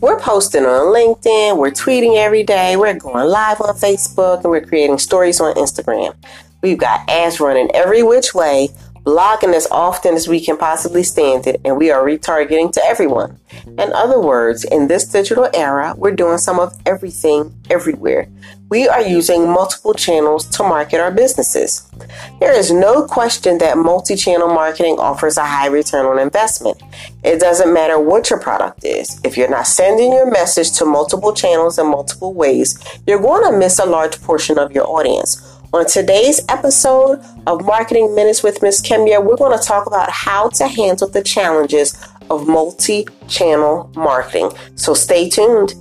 We're posting on LinkedIn, we're tweeting every day, we're going live on Facebook, and we're creating stories on Instagram. We've got ads running every which way, blogging as often as we can possibly stand it, and we are retargeting to everyone. In other words, in this digital era, we're doing some of everything everywhere. We are using multiple channels to market our businesses. There is no question that multi channel marketing offers a high return on investment. It doesn't matter what your product is. If you're not sending your message to multiple channels in multiple ways, you're going to miss a large portion of your audience. On today's episode of Marketing Minutes with Miss Kemia, we're going to talk about how to handle the challenges of multi channel marketing. So stay tuned.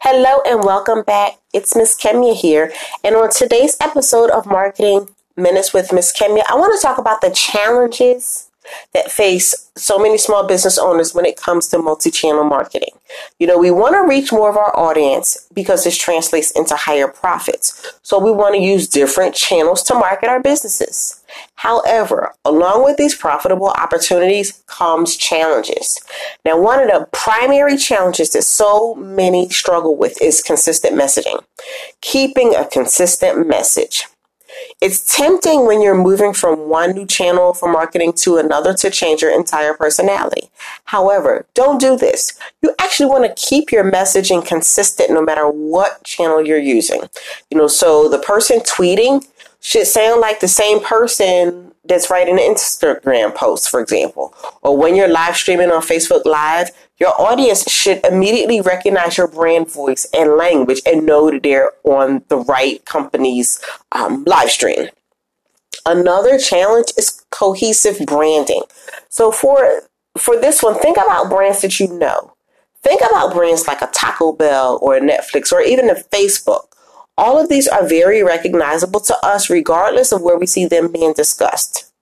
Hello and welcome back. It's Miss Kemia here. And on today's episode of Marketing Minutes with Miss Kemia, I want to talk about the challenges that face so many small business owners when it comes to multi channel marketing. You know, we want to reach more of our audience because this translates into higher profits. So we want to use different channels to market our businesses. However, along with these profitable opportunities comes challenges. Now, one of the primary challenges that so many struggle with is consistent messaging. Keeping a consistent message. It's tempting when you're moving from one new channel for marketing to another to change your entire personality. However, don't do this. You actually want to keep your messaging consistent no matter what channel you're using. You know, so the person tweeting should sound like the same person that's writing an Instagram post, for example. Or when you're live streaming on Facebook Live, your audience should immediately recognize your brand voice and language and know that they're on the right company's um, live stream. Another challenge is cohesive branding. So for for this one, think about brands that you know. Think about brands like a Taco Bell or a Netflix or even a Facebook. All of these are very recognizable to us regardless of where we see them being discussed.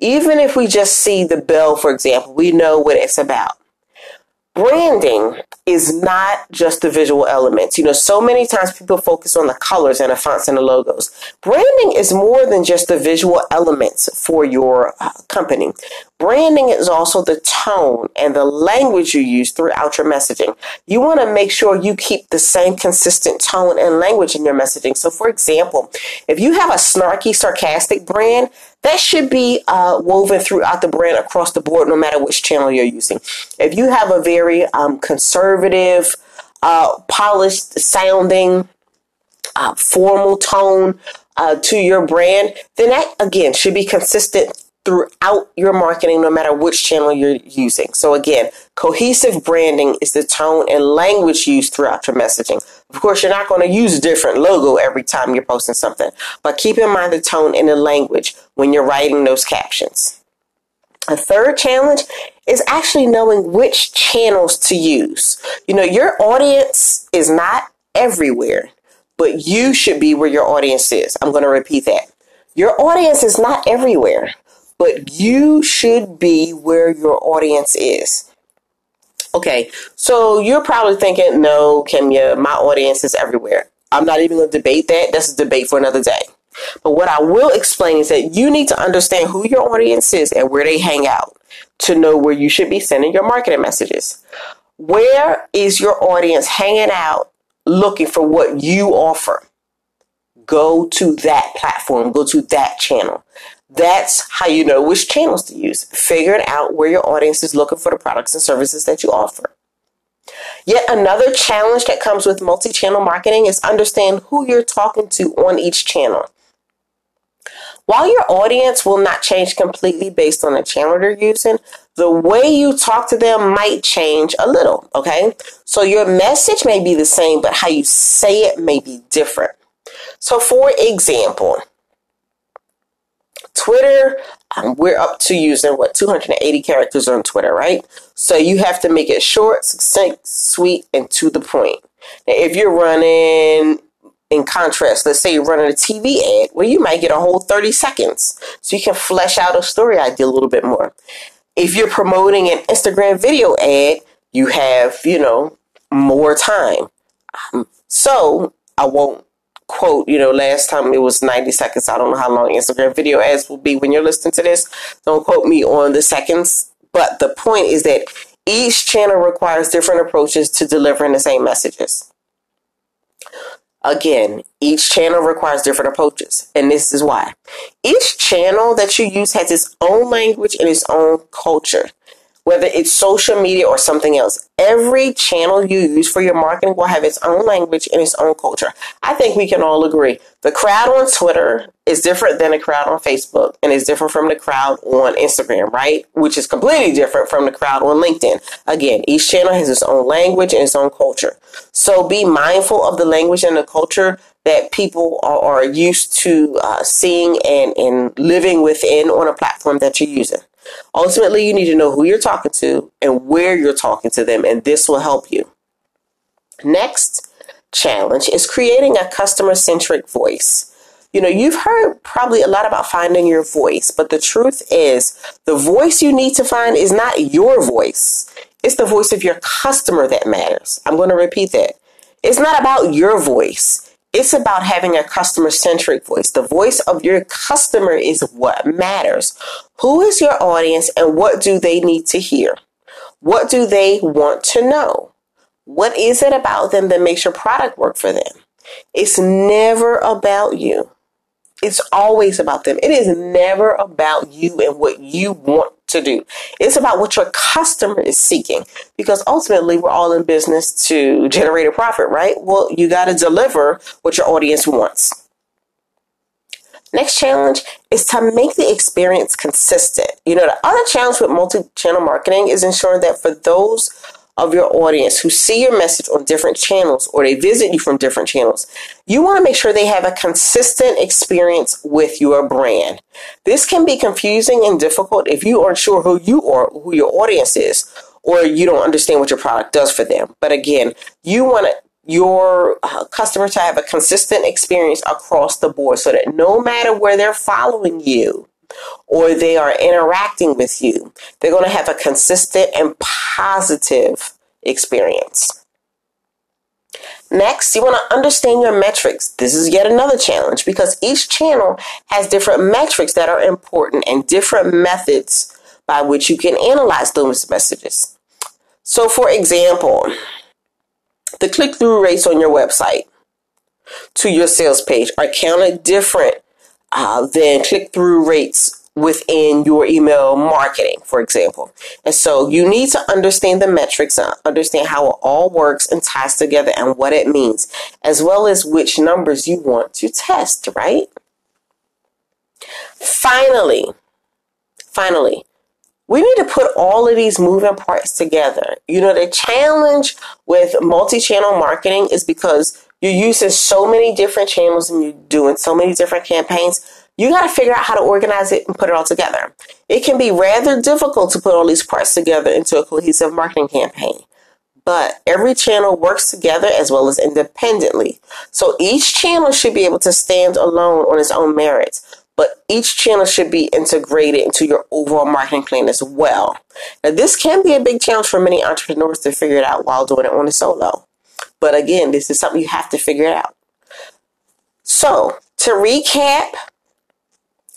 Even if we just see the bell, for example, we know what it's about branding is not just the visual elements. You know, so many times people focus on the colors and the fonts and the logos. Branding is more than just the visual elements for your uh, company. Branding is also the tone and the language you use throughout your messaging. You want to make sure you keep the same consistent tone and language in your messaging. So, for example, if you have a snarky, sarcastic brand, that should be uh, woven throughout the brand across the board, no matter which channel you're using. If you have a very um, conservative, uh, polished sounding, uh, formal tone uh, to your brand, then that again should be consistent throughout your marketing, no matter which channel you're using. So again, cohesive branding is the tone and language used throughout your messaging. Of course, you're not going to use a different logo every time you're posting something, but keep in mind the tone and the language when you're writing those captions. A third challenge is actually knowing which channels to use. You know, your audience is not everywhere, but you should be where your audience is. I'm going to repeat that. Your audience is not everywhere, but you should be where your audience is. Okay, so you're probably thinking, no, Kemia, my audience is everywhere. I'm not even going to debate that. That's a debate for another day. But what I will explain is that you need to understand who your audience is and where they hang out to know where you should be sending your marketing messages. Where is your audience hanging out looking for what you offer? Go to that platform, go to that channel. That's how you know which channels to use. Figure out where your audience is looking for the products and services that you offer. Yet another challenge that comes with multi channel marketing is understand who you're talking to on each channel. While your audience will not change completely based on the channel they're using, the way you talk to them might change a little, okay? So your message may be the same, but how you say it may be different. So, for example, Twitter, um, we're up to using what 280 characters on Twitter, right? So you have to make it short, succinct, sweet, and to the point. Now, if you're running, in contrast, let's say you're running a TV ad, well, you might get a whole 30 seconds, so you can flesh out a story idea a little bit more. If you're promoting an Instagram video ad, you have, you know, more time. Um, so I won't quote, you know, last time it was 90 seconds. I don't know how long Instagram video ads will be when you're listening to this. Don't quote me on the seconds. But the point is that each channel requires different approaches to delivering the same messages. Again, each channel requires different approaches, and this is why. Each channel that you use has its own language and its own culture whether it's social media or something else. Every channel you use for your marketing will have its own language and its own culture. I think we can all agree. The crowd on Twitter is different than the crowd on Facebook and is different from the crowd on Instagram, right? Which is completely different from the crowd on LinkedIn. Again, each channel has its own language and its own culture. So be mindful of the language and the culture that people are, are used to uh, seeing and, and living within on a platform that you're using. Ultimately, you need to know who you're talking to and where you're talking to them, and this will help you. Next challenge is creating a customer centric voice. You know, you've heard probably a lot about finding your voice, but the truth is the voice you need to find is not your voice. It's the voice of your customer that matters. I'm going to repeat that. It's not about your voice. It's about having a customer centric voice. The voice of your customer is what matters. Who is your audience and what do they need to hear? What do they want to know? What is it about them that makes your product work for them? It's never about you. It's always about them. It is never about you and what you want to do. It's about what your customer is seeking because ultimately we're all in business to generate a profit, right? Well, you got to deliver what your audience wants. Next challenge is to make the experience consistent. You know, the other challenge with multi channel marketing is ensuring that for those of your audience who see your message on different channels or they visit you from different channels, you want to make sure they have a consistent experience with your brand. This can be confusing and difficult if you aren't sure who you are, who your audience is, or you don't understand what your product does for them. But again, you want to your uh, customer to have a consistent experience across the board so that no matter where they're following you, or they are interacting with you, they're going to have a consistent and positive experience. Next, you want to understand your metrics. This is yet another challenge because each channel has different metrics that are important and different methods by which you can analyze those messages. So, for example, the click through rates on your website to your sales page are counted different uh, than click through rates within your email marketing, for example. And so you need to understand the metrics, uh, understand how it all works and ties together and what it means, as well as which numbers you want to test, right? Finally, finally, we need to put all of these moving parts together. You know, the challenge with multi channel marketing is because you're using so many different channels and you're doing so many different campaigns, you got to figure out how to organize it and put it all together. It can be rather difficult to put all these parts together into a cohesive marketing campaign. But every channel works together as well as independently. So each channel should be able to stand alone on its own merits but each channel should be integrated into your overall marketing plan as well. Now, this can be a big challenge for many entrepreneurs to figure it out while doing it on a solo. But again, this is something you have to figure out. So, to recap,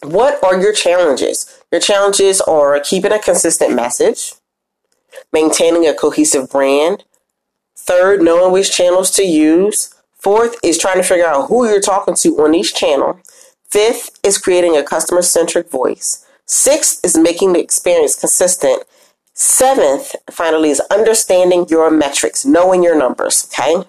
what are your challenges? Your challenges are keeping a consistent message, maintaining a cohesive brand, third, knowing which channels to use, fourth is trying to figure out who you're talking to on each channel, fifth is creating a customer centric voice, sixth is making the experience consistent, Seventh, finally, is understanding your metrics, knowing your numbers. Okay.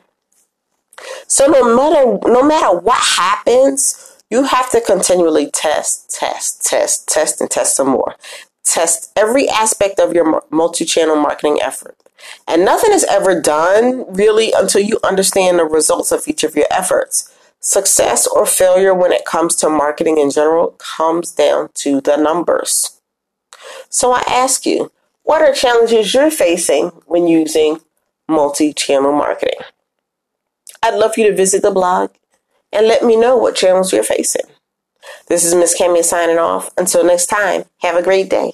So no matter no matter what happens, you have to continually test, test, test, test, and test some more. Test every aspect of your multi-channel marketing effort. And nothing is ever done really until you understand the results of each of your efforts. Success or failure when it comes to marketing in general comes down to the numbers. So I ask you, what are challenges you're facing when using multi channel marketing? I'd love for you to visit the blog and let me know what channels you're facing. This is Miss Kemia signing off. Until next time, have a great day.